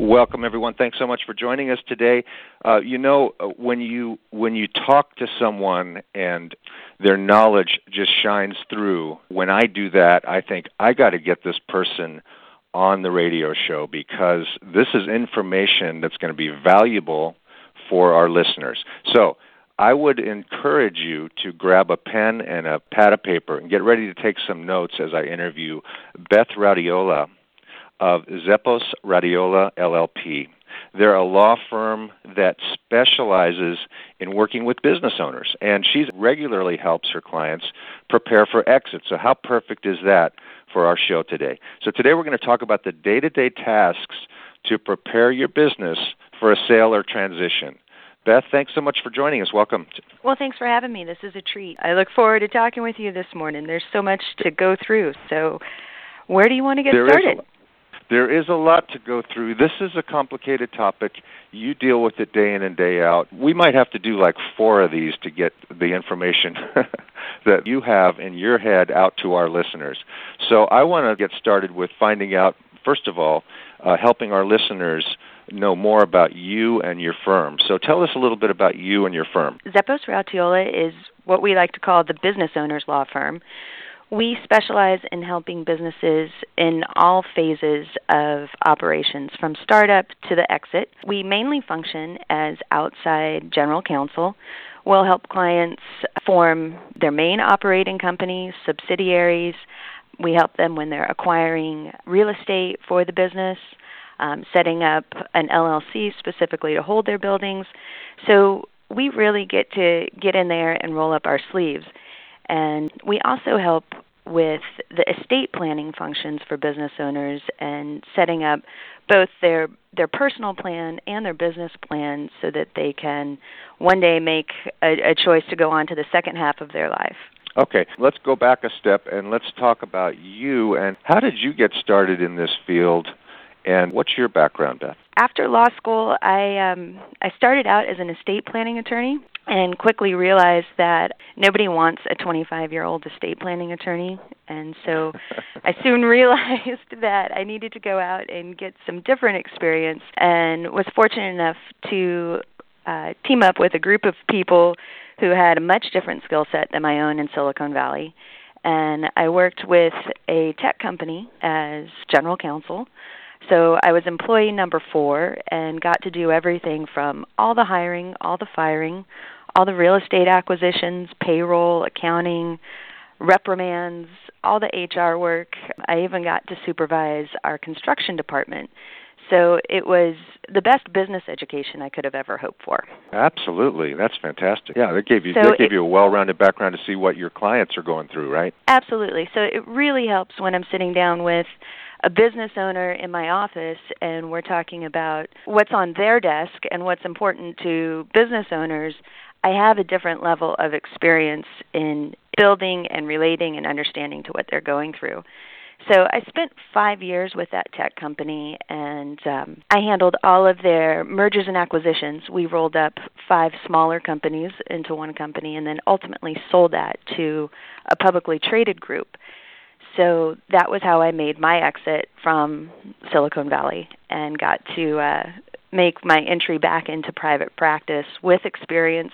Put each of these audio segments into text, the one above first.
Welcome, everyone. Thanks so much for joining us today. Uh, you know, uh, when you when you talk to someone and their knowledge just shines through, when I do that, I think I got to get this person on the radio show because this is information that's going to be valuable for our listeners. So. I would encourage you to grab a pen and a pad of paper and get ready to take some notes as I interview Beth Radiola of Zeppos Radiola LLP. They're a law firm that specializes in working with business owners, and she regularly helps her clients prepare for exit. So, how perfect is that for our show today? So, today we're going to talk about the day to day tasks to prepare your business for a sale or transition. Beth, thanks so much for joining us. Welcome. Well, thanks for having me. This is a treat. I look forward to talking with you this morning. There's so much to go through. So, where do you want to get there started? There is a lot to go through. This is a complicated topic. You deal with it day in and day out. We might have to do like four of these to get the information that you have in your head out to our listeners. So I want to get started with finding out, first of all, uh, helping our listeners know more about you and your firm. So tell us a little bit about you and your firm. Zeppos Radiola is what we like to call the business owner's law firm. We specialize in helping businesses in all phases of operations, from startup to the exit. We mainly function as outside general counsel. We'll help clients form their main operating companies, subsidiaries. We help them when they're acquiring real estate for the business, um, setting up an LLC specifically to hold their buildings. So we really get to get in there and roll up our sleeves. And we also help with the estate planning functions for business owners and setting up both their their personal plan and their business plan so that they can one day make a, a choice to go on to the second half of their life. Okay, let's go back a step and let's talk about you and how did you get started in this field and what's your background, Beth? After law school, I um, I started out as an estate planning attorney and quickly realized that nobody wants a 25 year old estate planning attorney. And so I soon realized that I needed to go out and get some different experience and was fortunate enough to uh, team up with a group of people who had a much different skill set than my own in Silicon Valley. And I worked with a tech company as general counsel so I was employee number four and got to do everything from all the hiring, all the firing, all the real estate acquisitions, payroll, accounting, reprimands, all the HR work. I even got to supervise our construction department. So it was the best business education I could have ever hoped for. Absolutely, that's fantastic. Yeah, that gave you so that gave it, you a well-rounded background to see what your clients are going through, right? Absolutely. So it really helps when I'm sitting down with a business owner in my office and we're talking about what's on their desk and what's important to business owners, I have a different level of experience in building and relating and understanding to what they're going through. So I spent five years with that tech company, and um, I handled all of their mergers and acquisitions. We rolled up five smaller companies into one company, and then ultimately sold that to a publicly traded group so that was how I made my exit from Silicon Valley and got to uh, make my entry back into private practice with experience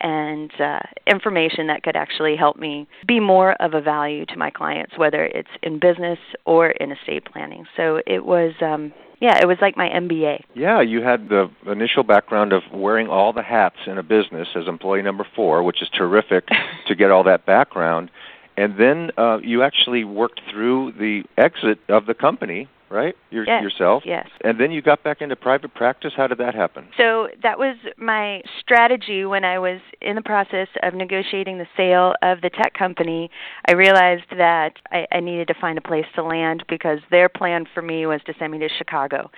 and uh, information that could actually help me be more of a value to my clients, whether it's in business or in estate planning. So it was. Um, yeah, it was like my MBA. Yeah, you had the initial background of wearing all the hats in a business as employee number four, which is terrific to get all that background. And then uh, you actually worked through the exit of the company right? Your, yes, yourself. Yes. And then you got back into private practice. How did that happen? So that was my strategy when I was in the process of negotiating the sale of the tech company. I realized that I, I needed to find a place to land because their plan for me was to send me to Chicago.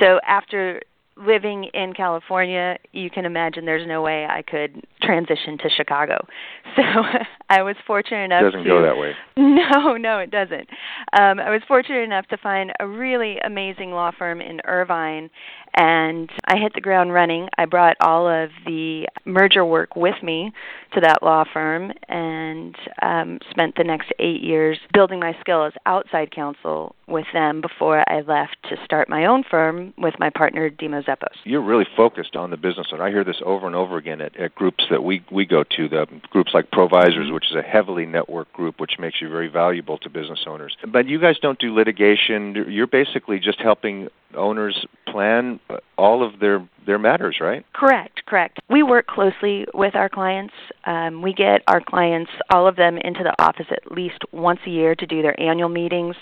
So after living in California, you can imagine there's no way I could transition to Chicago. So I was fortunate enough. It doesn't to, go that way. No, no, it doesn't. Um, I was fortunate enough to find a really amazing law firm in Irvine, and I hit the ground running. I brought all of the merger work with me to that law firm, and um, spent the next eight years building my skill as outside counsel with them before I left to start my own firm with my partner Dimo Zeppos. You're really focused on the business, and I hear this over and over again at, at groups that we we go to. The groups like Provisors, which is a heavily networked group, which makes you very valuable to business owners. But you guys don't do litigation. You're basically just helping owners plan all of their their matters, right? Correct, correct. We work closely with our clients. Um, we get our clients, all of them, into the office at least once a year to do their annual meetings.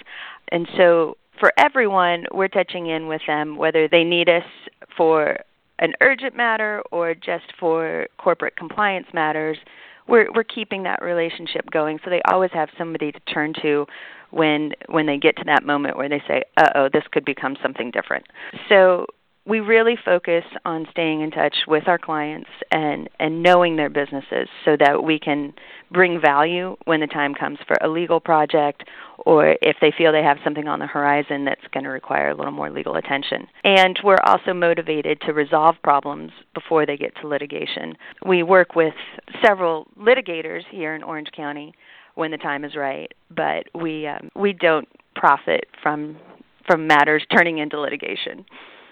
And so for everyone, we're touching in with them, whether they need us for an urgent matter or just for corporate compliance matters. We're we're keeping that relationship going, so they always have somebody to turn to when when they get to that moment where they say, "Uh oh, this could become something different." So we really focus on staying in touch with our clients and and knowing their businesses so that we can bring value when the time comes for a legal project or if they feel they have something on the horizon that's going to require a little more legal attention. And we're also motivated to resolve problems before they get to litigation. We work with several litigators here in Orange County when the time is right, but we um, we don't profit from from matters turning into litigation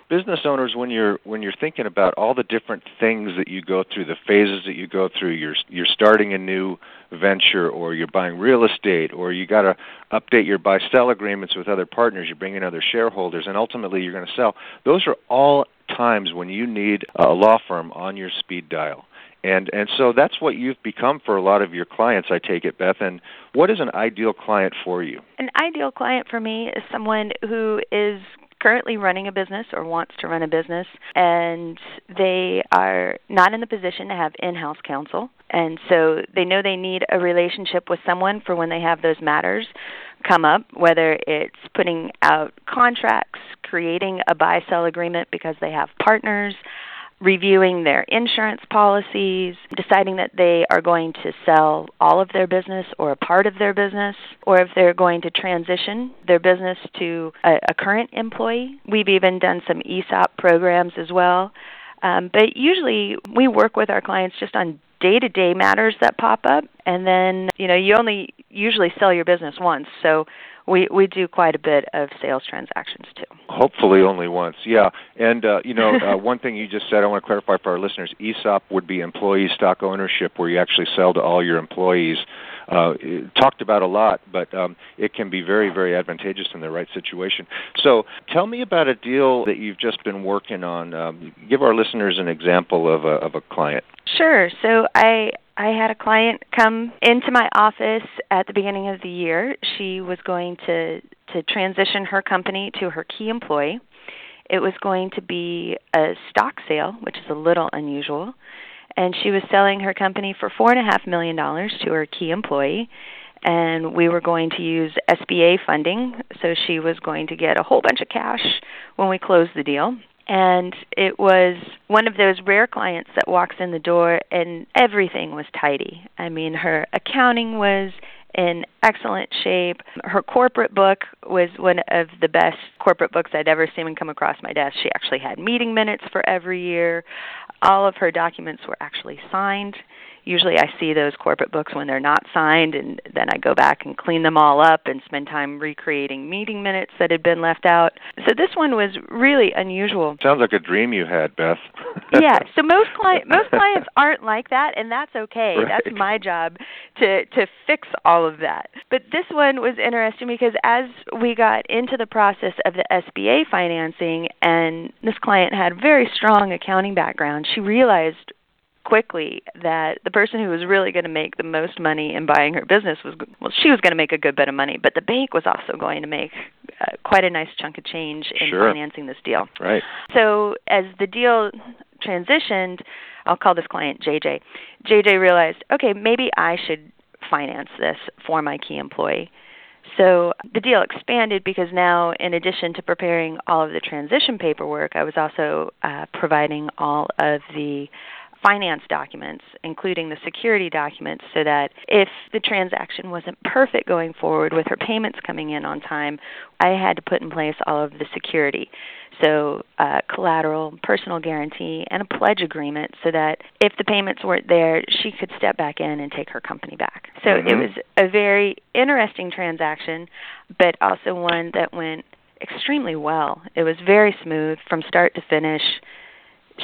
business owners when you're when you're thinking about all the different things that you go through the phases that you go through you're you're starting a new venture or you're buying real estate or you got to update your buy sell agreements with other partners you're bringing other shareholders and ultimately you're going to sell. Those are all times when you need a law firm on your speed dial. And and so that's what you've become for a lot of your clients i take it beth. And what is an ideal client for you? An ideal client for me is someone who is currently running a business or wants to run a business and they are not in the position to have in-house counsel. And so they know they need a relationship with someone for when they have those matters come up whether it's putting out contracts creating a buy sell agreement because they have partners reviewing their insurance policies, deciding that they are going to sell all of their business or a part of their business, or if they're going to transition their business to a, a current employee. We've even done some ESOP programs as well. Um, but usually we work with our clients just on day to day matters that pop up and then you know you only usually sell your business once so we we do quite a bit of sales transactions too. Hopefully, only once. Yeah, and uh, you know, uh, one thing you just said, I want to clarify for our listeners: ESOP would be employee stock ownership, where you actually sell to all your employees. Uh, talked about a lot, but um, it can be very, very advantageous in the right situation. So, tell me about a deal that you've just been working on. Um, give our listeners an example of a of a client. Sure. So, I I had a client come into my office at the beginning of the year. She was going to to transition her company to her key employee. It was going to be a stock sale, which is a little unusual, and she was selling her company for four and a half million dollars to her key employee. And we were going to use SBA funding, so she was going to get a whole bunch of cash when we closed the deal and it was one of those rare clients that walks in the door and everything was tidy. I mean, her accounting was in excellent shape. Her corporate book was one of the best corporate books I'd ever seen come across my desk. She actually had meeting minutes for every year. All of her documents were actually signed usually I see those corporate books when they're not signed, and then I go back and clean them all up and spend time recreating meeting minutes that had been left out. So this one was really unusual. Sounds like a dream you had, Beth. yeah. So most client most clients aren't like that, and that's okay. Right. That's my job to to fix all of that. But this one was interesting because as we got into the process of the SBA financing, and this client had very strong accounting background, she realized quickly that the person who was really going to make the most money in buying her business was well she was going to make a good bit of money but the bank was also going to make uh, quite a nice chunk of change in Sure. financing this deal right. so as the deal transitioned i'll call this client jj jj realized okay maybe i should finance this for my key employee so the deal expanded because now, in addition to preparing all of the transition paperwork, I was also uh, providing all of the finance documents, including the security documents, so that if the transaction wasn't perfect going forward with her payments coming in on time, I had to put in place all of the security. So, uh, collateral, personal guarantee, and a pledge agreement so that if the payments weren't there, she could step back in and take her company back. So, it Mhm. was a very interesting transaction, but also one that went extremely well. It was very smooth from start to finish.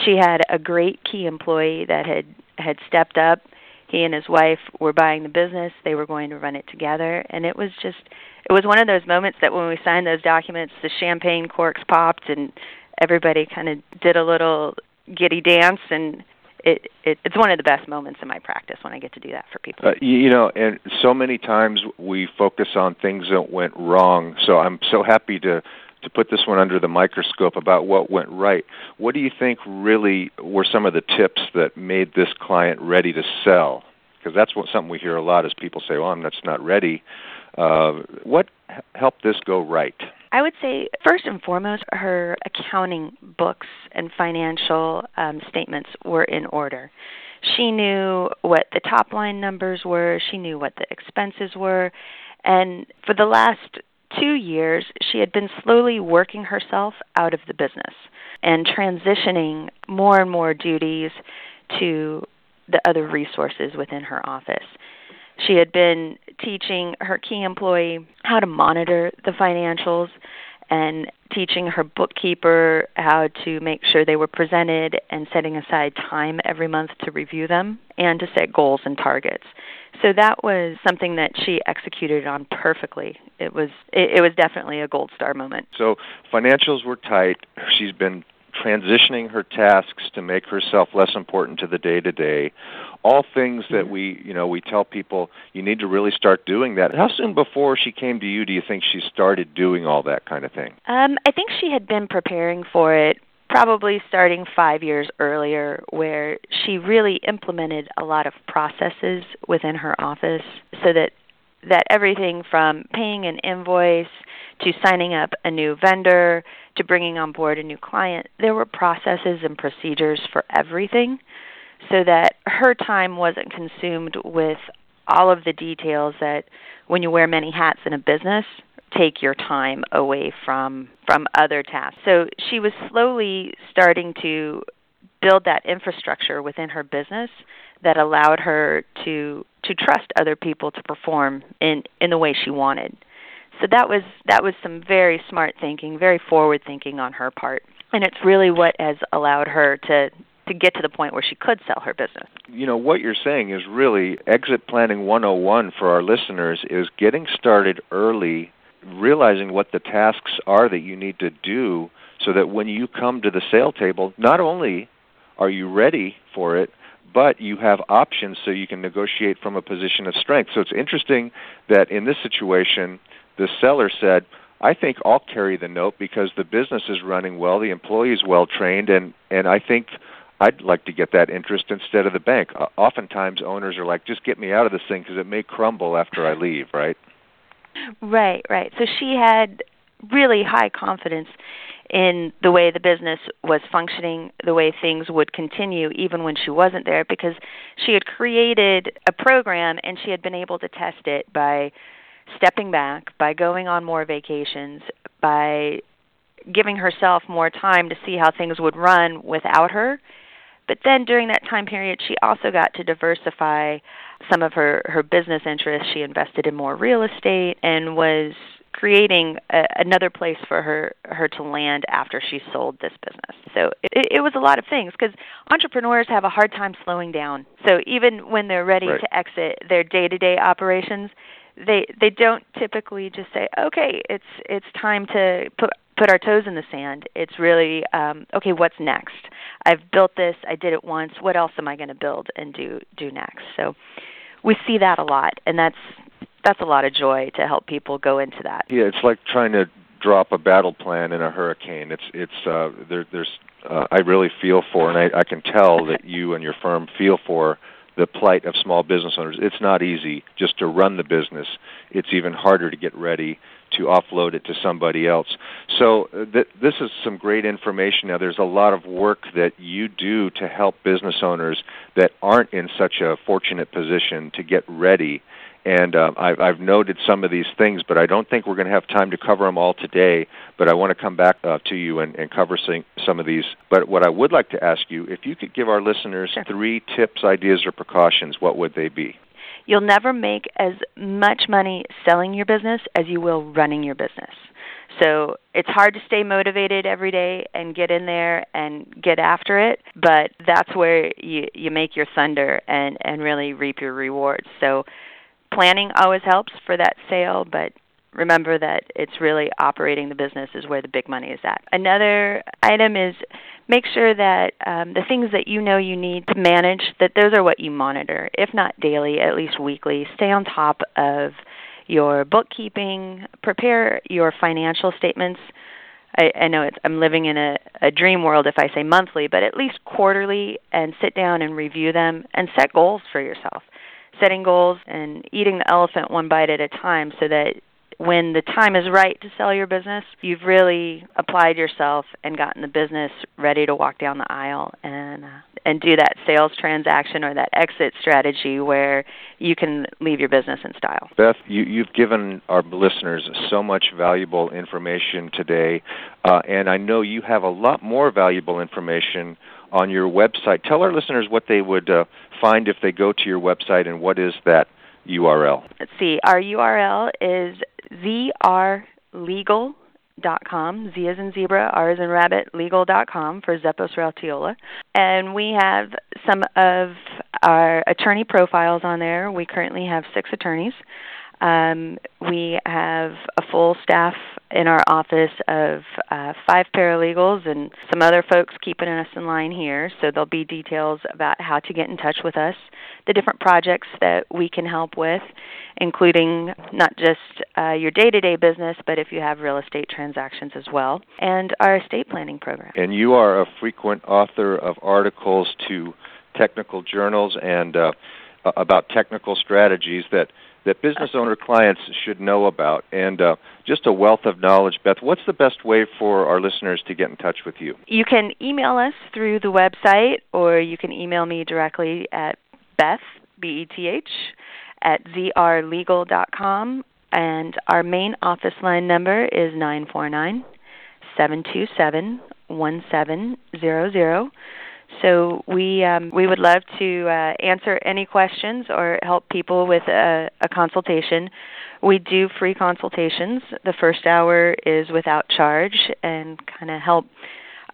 She had a great key employee that had had stepped up. He and his wife were buying the business. They were going to run it together, and it was just it was one of those moments that when we signed those documents, the champagne corks popped and everybody kind of did a little giddy dance and it, it it's one of the best moments in my practice when I get to do that for people. Uh, you, you know, and so many times we focus on things that went wrong. So I'm so happy to to put this one under the microscope about what went right. What do you think really were some of the tips that made this client ready to sell? Because that's what something we hear a lot is people say, "Well, I'm that's not ready." Uh, what helped this go right? I would say first and foremost, her accounting books and financial um, statements were in order. She knew what the top line numbers were. She knew what the expenses were, and for the last two years, she had been slowly working herself out of the business and transitioning more and more duties to the other resources within her office. She had been teaching her key employee how to monitor the financials and teaching her bookkeeper how to make sure they were presented and setting aside time every month to review them and to set goals and targets. So that was something that she executed on perfectly. It was it, it was definitely a gold star moment. So financials were tight. She's been transitioning her tasks to make herself less important to the day to day. All things that we, you know, we tell people you need to really start doing that. How soon before she came to you do you think she started doing all that kind of thing? Um, I think she had been preparing for it probably starting five years earlier, where she really implemented a lot of processes within her office so that that everything from paying an invoice to signing up a new vendor to bringing on board a new client, there were processes and procedures for everything so that her time wasn't consumed with all of the details that when you wear many hats in a business take your time away from from other tasks. So she was slowly starting to build that infrastructure within her business that allowed her to to trust other people to perform in in the way she wanted. So that was that was some very smart thinking, very forward thinking on her part. And it's really what has allowed her to to get to the point where she could sell her business. You know, what you're saying is really exit planning 101 for our listeners is getting started early, realizing what the tasks are that you need to do so that when you come to the sale table, not only are you ready for it, but you have options so you can negotiate from a position of strength. So it's interesting that in this situation, the seller said, I think I'll carry the note because the business is running well, the employee is well trained, and, and I think I'd like to get that interest instead of the bank. Oftentimes, owners are like, just get me out of this thing because it may crumble after I leave, right? Right, right. So she had really high confidence in the way the business was functioning, the way things would continue even when she wasn't there because she had created a program and she had been able to test it by stepping back, by going on more vacations, by giving herself more time to see how things would run without her But then during that time period, she also got to diversify some of her her business interests. She invested in more real estate and was creating a, another place for her her to land after she sold this business. So it, it was a lot of things because entrepreneurs have a hard time slowing down. So even when they're ready right. to exit their day to day operations, they they don't typically just say, okay, it's it's time to put put our toes in the sand. It's really um, okay. What's next? I've built this. I did it once. What else am I going to build and do do next? So we see that a lot, and that's that's a lot of joy to help people go into that. Yeah, it's like trying to drop a battle plan in a hurricane. It's it's uh, there, there's uh, I really feel for, and I, I can tell that you and your firm feel for the plight of small business owners. It's not easy just to run the business. It's even harder to get ready to offload it to somebody else. So uh, th- this is some great information. Now there's a lot of work that you do to help business owners that aren't in such a fortunate position to get ready and uh, I've, I've noted some of these things, but I don't think we're going to have time to cover them all today. But I want to come back uh, to you and, and cover some, some of these. But what I would like to ask you, if you could give our listeners sure. three tips, ideas, or precautions, what would they be? You'll never make as much money selling your business as you will running your business. So it's hard to stay motivated every day and get in there and get after it, but that's where you you make your thunder and and really reap your rewards. So planning always helps for that sale, but remember that it's really operating the business is where the big money is at. Another item is make sure that um, the things that you know you need to manage that those are what you monitor, if not daily, at least weekly. Stay on top of your bookkeeping, prepare your financial statements. I, I know it's, I'm living in a, a dream world if I say monthly, but at least quarterly, and sit down and review them and set goals for yourself setting goals and eating the elephant one bite at a time so that when the time is right to sell your business, you've really applied yourself and gotten the business ready to walk down the aisle and uh, and do that sales transaction or that exit strategy where you can leave your business in style. Beth, you, you've given our listeners so much valuable information today, uh, and I know you have a lot more valuable information on your website. Tell our listeners what they would uh, find if they go to your website and what is that URL? Let's see. Our URL is zrlegal.com, Z as in zebra, R as in rabbit, legal.com for Zeppos Raltiola. And we have some of our attorney profiles on there. We currently have six attorneys. Um, we have a full staff in our office of uh, five paralegals and some other folks keeping us in line here. So there'll be details about how to get in touch with us, the different projects that we can help with, including not just uh, your day to day business, but if you have real estate transactions as well, and our estate planning program. And you are a frequent author of articles to technical journals and uh, about technical strategies that that business owner clients should know about and uh, just a wealth of knowledge. Beth, what's the best way for our listeners to get in touch with you? You can email us through the website or you can email me directly at Beth, B E T H, at zrlegal.com. And our main office line number is nine four nine seven two seven one seven zero zero. So we um, we would love to uh, answer any questions or help people with a, a consultation. We do free consultations. The first hour is without charge and kind of help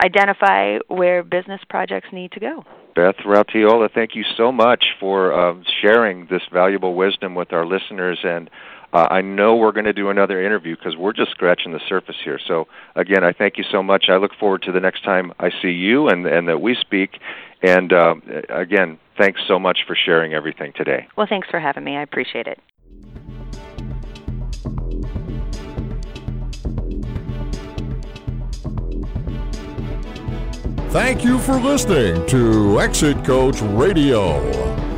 identify where business projects need to go. Beth Raltiola, thank you so much for uh, sharing this valuable wisdom with our listeners and uh, I know we're going to do another interview because we're just scratching the surface here. So again, I thank you so much. I look forward to the next time I see you and and that we speak. And uh, again, thanks so much for sharing everything today. Well, thanks for having me. I appreciate it. Thank you for listening to Exit Coach Radio.